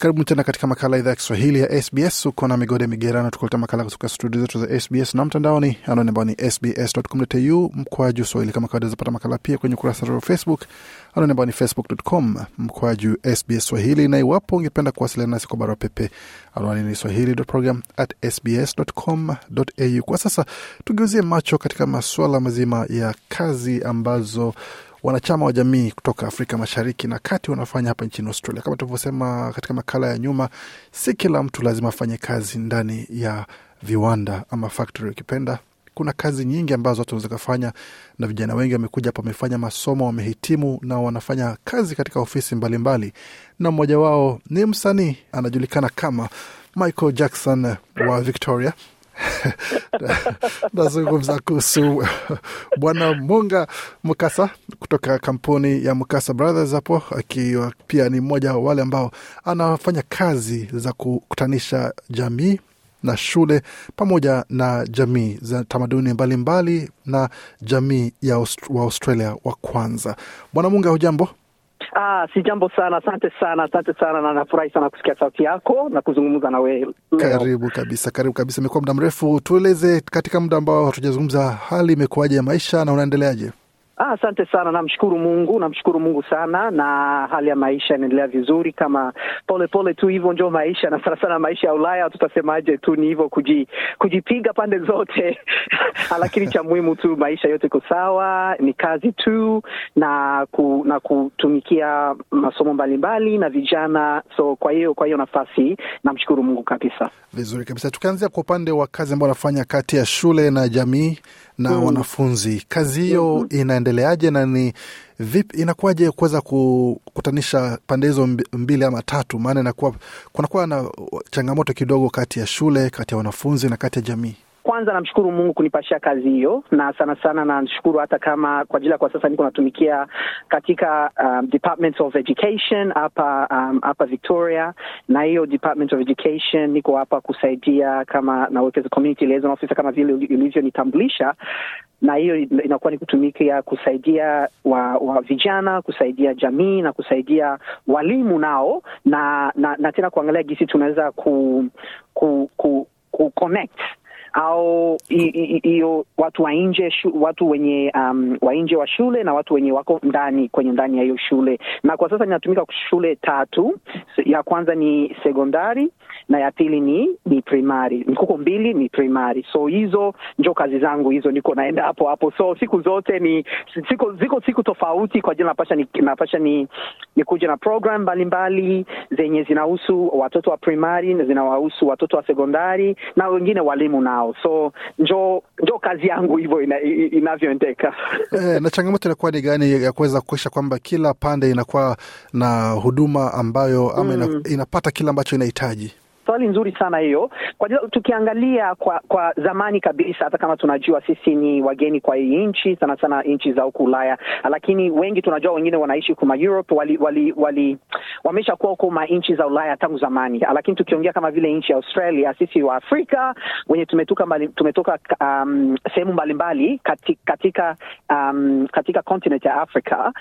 karibu tena katika makala idhaa ya kiswahili ya sbs uko na migode migerano tukuleta makala kutoka studio zetu za sbs na mtandaoni. Anwani ambao ni sbs.com.au mkwaju swahili. Kama kawaida zapata makala pia kwenye ukurasa wa facebook. Anwani ambao ni facebook.com mkwaju sbs swahili. Na iwapo ungependa kuwasiliana nasi kwa barua pepe anwani ni swahili.program@sbs.com.au. kwa sasa tugeuzie macho katika masuala mazima ya kazi ambazo wanachama wa jamii kutoka Afrika Mashariki na Kati wanafanya hapa nchini Australia. Kama tulivyosema katika makala ya nyuma, si kila mtu lazima afanye kazi ndani ya viwanda ama factory ukipenda. Kuna kazi nyingi ambazo watu wanaweza kufanya, na vijana wengi wamekuja hapa, wamefanya masomo, wamehitimu na wanafanya kazi katika ofisi mbalimbali mbali. Na mmoja wao ni msanii anajulikana kama Michael Jackson wa Victoria nazungumza kuhusu bwana Munga Mukasa kutoka kampuni ya Mukasa Brothers hapo, akiwa pia ni mmoja wa wale ambao anafanya kazi za kukutanisha jamii na shule pamoja na jamii za tamaduni mbalimbali mbali na jamii ya Aust wa Australia wa kwanza. Bwana Munga, hujambo? Ah, si jambo sana. Asante sana, asante sana, na nafurahi sana kusikia sauti yako na kuzungumza na wewe. Karibu kabisa, karibu kabisa. Imekuwa muda mrefu, tueleze katika muda ambao hatujazungumza, hali imekuwaje ya maisha na unaendeleaje? Ah, asante sana, namshukuru Mungu, namshukuru Mungu sana, na hali ya maisha inaendelea vizuri, kama pole pole tu hivyo, ndio maisha, na sana sana maisha ya Ulaya, tutasemaje tu ni hivyo, kuji, kujipiga pande zote. Lakini cha muhimu tu maisha yote iko sawa, ni kazi tu na ku, na kutumikia masomo mbalimbali na vijana, so kwa hiyo kwa hiyo nafasi namshukuru Mungu kabisa. Vizuri kabisa. Tukianzia kwa upande wa kazi ambayo anafanya kati ya shule na jamii na mm. wanafunzi, kazi hiyo mm -hmm. inaendeleaje na ni vipi, inakuwaje kuweza kukutanisha pande hizo mbili ama tatu? Maana inakuwa kunakuwa na changamoto kidogo kati ya shule, kati ya wanafunzi na kati ya jamii. Kwanza namshukuru Mungu kunipashia kazi hiyo, na sana sana nashukuru hata kama kwa ajili ya kwa sasa niko natumikia katika um, Department of Education hapa um, Victoria, na hiyo Department of Education niko hapa kusaidia kama nawekeza community liaison officer kama vile ulivyonitambulisha na hiyo inakuwa ni kutumikia kusaidia wa, wa vijana, kusaidia jamii na kusaidia walimu nao, na na, na tena kuangalia gisi tunaweza ku, ku, ku, ku connect au hiyo watu wa nje watu wenye um, wa nje wa shule na watu wenye wako ndani kwenye ndani ya hiyo shule. Na kwa sasa ninatumika shule tatu. Ya kwanza ni sekondari na ya pili ni ni primary, mkuko mbili ni primary. So hizo njo kazi zangu hizo, niko naenda hapo hapo. So siku zote ni siku, ziko siku tofauti kwa ajili napasha ni, napasha ni, kuja na program mbalimbali zenye zinahusu watoto wa primary na zinawahusu watoto wa sekondari na wengine walimu nao so njo njo kazi yangu hivyo ina, inavyoendeka. E, na changamoto inakuwa ni gani ya kuweza kuhakikisha kwamba kila pande inakuwa na huduma ambayo ama mm. ina, inapata kile ambacho inahitaji? Swali nzuri sana hiyo. Kwa tukiangalia kwa kwa zamani kabisa, hata kama tunajua sisi ni wageni kwa hii nchi, sana sana nchi za huku Ulaya, lakini wengi tunajua, wengine wanaishi kuma Europe, wali, wali, wali wamesha kuwa huko ma nchi za Ulaya tangu zamani, lakini tukiongea kama vile nchi ya Australia, sisi wa Afrika wenye tumetoka mbali, tumetoka um, sehemu mbalimbali katika katika, um, katika continent ya Afrika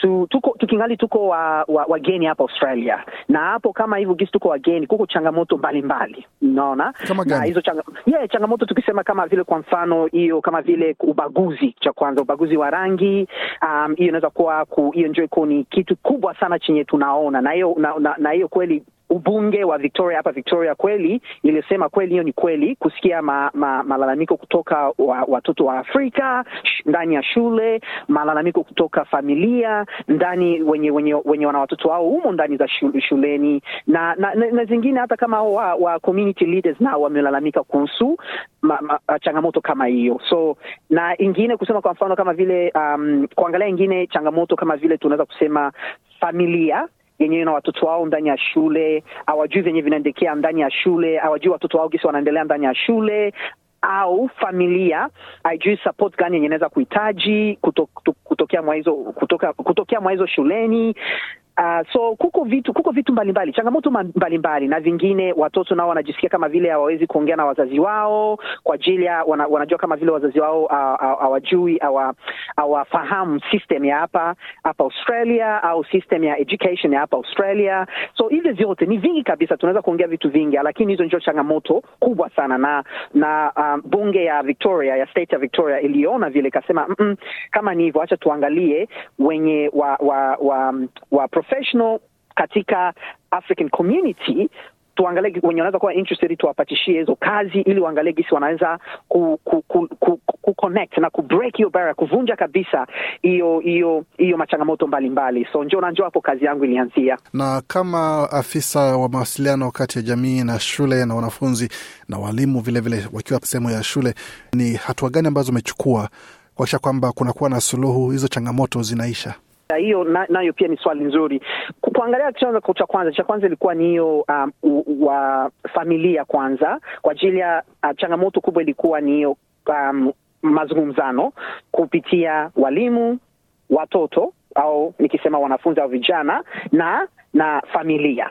tu, tuko tukingali tuko wa, wa, wageni hapa Australia, na hapo kama hivyo gisi tuko wageni, kuko changamoto mbalimbali, unaona? Na hizo changa, yeah, changamoto tukisema kama vile kwa mfano hiyo kama vile ubaguzi, cha kwanza ubaguzi wa rangi um, hiyo inaweza kuwa hiyo ndio iko ni kitu kubwa sana chenye tunaona. Na hiyo na, na, na hiyo kweli ubunge wa Victoria hapa Victoria kweli ilisema kweli, hiyo ni kweli, kusikia ma, ma, malalamiko kutoka wa, watoto wa Afrika ndani ya shule, malalamiko kutoka familia ndani wenye wenye, wenye wana watoto wao humo ndani za shuleni na, na, na, na zingine hata kama wa, wa community leaders nao wamelalamika kuhusu ma, ma, changamoto kama hiyo. So na ingine kusema kwa mfano kama vile um, kuangalia ingine changamoto kama vile tunaweza kusema familia yenyewe na watoto wao ndani ya shule, hawajui vyenye vinaendekea ndani ya shule, hawajui watoto wao gisi wanaendelea ndani ya shule au familia haijui support gani yenye inaweza kuhitaji kuto, kutokea mwa hizo kutokea mwa hizo shuleni Uh, so kuko vitu kuko vitu mbalimbali, changamoto mbalimbali mbali, na vingine watoto nao wanajisikia kama vile hawawezi kuongea na wazazi wao kwa ajili ya wana, wanajua kama vile wazazi wao hawajui uh, hawafahamu system ya hapa hapa Australia au system ya education ya hapa Australia. So hivi vyote ni vingi kabisa, tunaweza kuongea vitu vingi, lakini hizo ndio changamoto kubwa sana, na na um, bunge ya Victoria ya state ya Victoria iliona vile ikasema, mm -mm, kama ni hivyo, acha tuangalie wenye wa, wa, wa, wa professional katika African community tuangalie wenye wanaweza kuwa interested tuwapatishie hizo kazi ili waangalie gisi wanaweza ku, ku, ku, ku, ku connect na ku hiyo barrier, kuvunja kabisa hiyo hiyo hiyo machangamoto mbalimbali. So njo na hapo kazi yangu ilianzia. Na kama afisa wa mawasiliano kati ya jamii na shule na wanafunzi na walimu vilevile vile, wakiwa sehemu ya shule, ni hatua gani ambazo umechukua kuakisha kwamba kunakuwa na suluhu, hizo changamoto zinaisha? Hiyo nayo na pia ni swali nzuri kuangalia. Chanzo cha kwanza cha kwanza ilikuwa ni hiyo um, wa familia kwanza, kwa ajili ya uh, changamoto kubwa ilikuwa ni hiyo um, mazungumzano kupitia walimu, watoto au nikisema wanafunzi au vijana na na familia.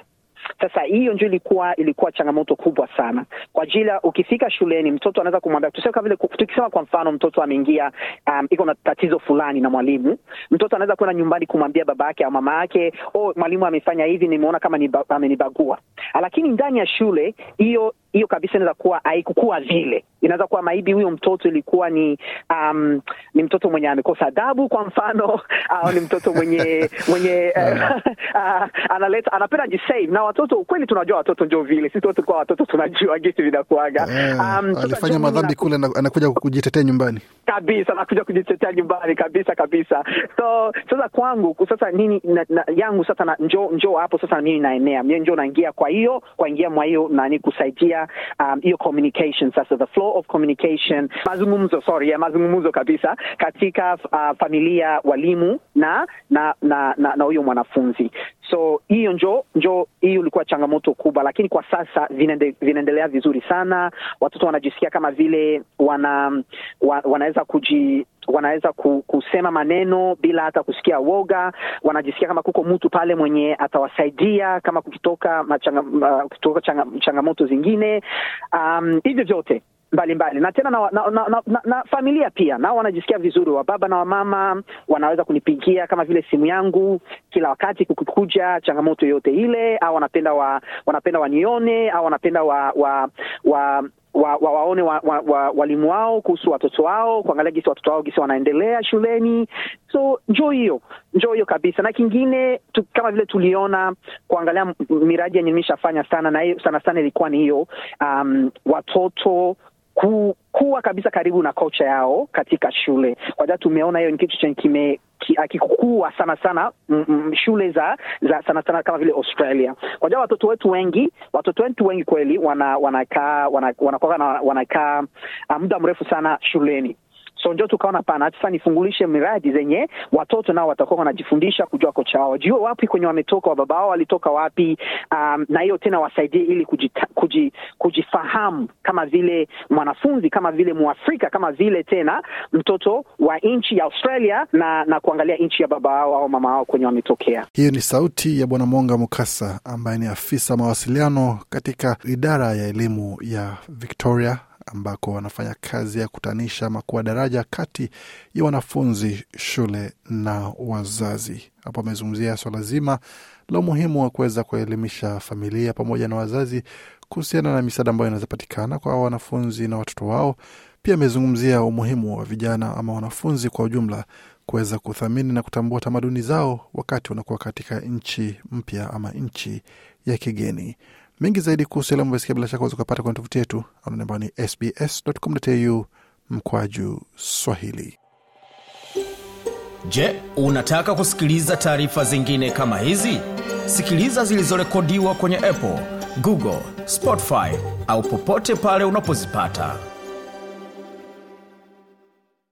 Sasa hiyo ndio ilikuwa ilikuwa changamoto kubwa sana kwa ajili ya ukifika shuleni, mtoto anaweza kumwambia, tuseme vile tukisema kwa mfano mtoto ameingia, um, iko na tatizo fulani na mwalimu, mtoto anaweza kwenda nyumbani kumwambia baba yake au mama yake, oh, mwalimu amefanya hivi, nimeona kama amenibagua. Lakini ndani ya shule hiyo hiyo kabisa inaweza kuwa haikukuwa vile. Inaweza kuwa maibi huyo mtoto ilikuwa ni um, ni mtoto mwenye amekosa adabu kwa mfano, au ni mtoto mwenye mwenye uh, analeta anapenda jisave. Na watoto kweli, tunajua watoto ndio vile, sisi wote kwa watoto tunajua gisi vinakuaga. Um, alifanya madhambi kule, anakuja kujitetea nyumbani kabisa, anakuja kujitetea nyumbani kabisa kabisa. So sasa kwangu sasa nini na, na, yangu sasa na, njo njo hapo sasa mimi naenea mimi njo naingia kwa hiyo kwa ingia mwa hiyo nani kusaidia hiyo um, communication sasa, the flow of communication, mazungumzo sorry, ya mazungumzo kabisa katika uh, familia, walimu na na na, na huyo mwanafunzi. So hiyo njo njo hiyo ilikuwa changamoto kubwa, lakini kwa sasa vinaende, vinaendelea vizuri sana. Watoto wanajisikia kama vile wana wa, wanaweza kuji wanaweza kusema maneno bila hata kusikia woga. Wanajisikia kama kuko mtu pale mwenye atawasaidia kama kukitoka machanga, uh, kutoka changa, changamoto zingine um, vyote mbalimbali na tena na, na, na, na, na, familia pia nao wanajisikia vizuri. Wa baba na wamama wanaweza kunipigia kama vile simu yangu kila wakati kukikuja changamoto yote ile, au wanapenda wa, wanapenda wanione au wanapenda wa, wa, wa wa, wa, waone wa, wa, wa, walimu wao kuhusu watoto wao, kuangalia gisi watoto wao gisi wanaendelea shuleni. So njoo hiyo njoo hiyo kabisa. Na kingine tu, kama vile tuliona kuangalia miradi yenye nimeshafanya sana na hiyo sana sana ilikuwa ni hiyo um, watoto ku, kuwa kabisa karibu na kocha yao katika shule. Kwa sababu tumeona hiyo ni kitu chenye kime akikukua sana sana m, m, shule za za sana sana kama vile Australia. Kwa jua watoto wetu wengi watoto wetu wengi kweli wanakaa wanakaa wanakaa muda mrefu sana shuleni so ndio tukaona pana sasa nifungulishe miradi zenye watoto nao watakuwa wanajifundisha kujua kocha wao, wajue wapi kwenye wametoka, wababa wao walitoka wapi, um, na hiyo tena wasaidie ili kujita, kuji, kujifahamu kama vile mwanafunzi, kama vile Mwafrika, kama vile tena mtoto wa nchi ya Australia na, na kuangalia nchi ya baba wao au mama wao kwenye wametokea. Hiyo ni sauti ya Bwana Monga Mukasa ambaye ni afisa mawasiliano katika idara ya elimu ya Victoria ambako wanafanya kazi ya kutanisha ama kuwa daraja kati ya wanafunzi, shule na wazazi. Hapo amezungumzia swala zima la umuhimu wa kuweza kuelimisha familia pamoja na wazazi kuhusiana na misaada ambayo inaweza patikana kwa wanafunzi na watoto wao. Pia amezungumzia umuhimu wa vijana ama wanafunzi kwa ujumla kuweza kuthamini na kutambua tamaduni zao wakati wanakuwa katika nchi mpya ama nchi ya kigeni. Mengi zaidi kuhusu elimu basikia, bila shaka waweza kwenye tovuti yetu ambao ni sbs.com.au mkwaju Swahili. Je, unataka kusikiliza taarifa zingine kama hizi? Sikiliza zilizorekodiwa kwenye Apple, Google, Spotify au popote pale unapozipata.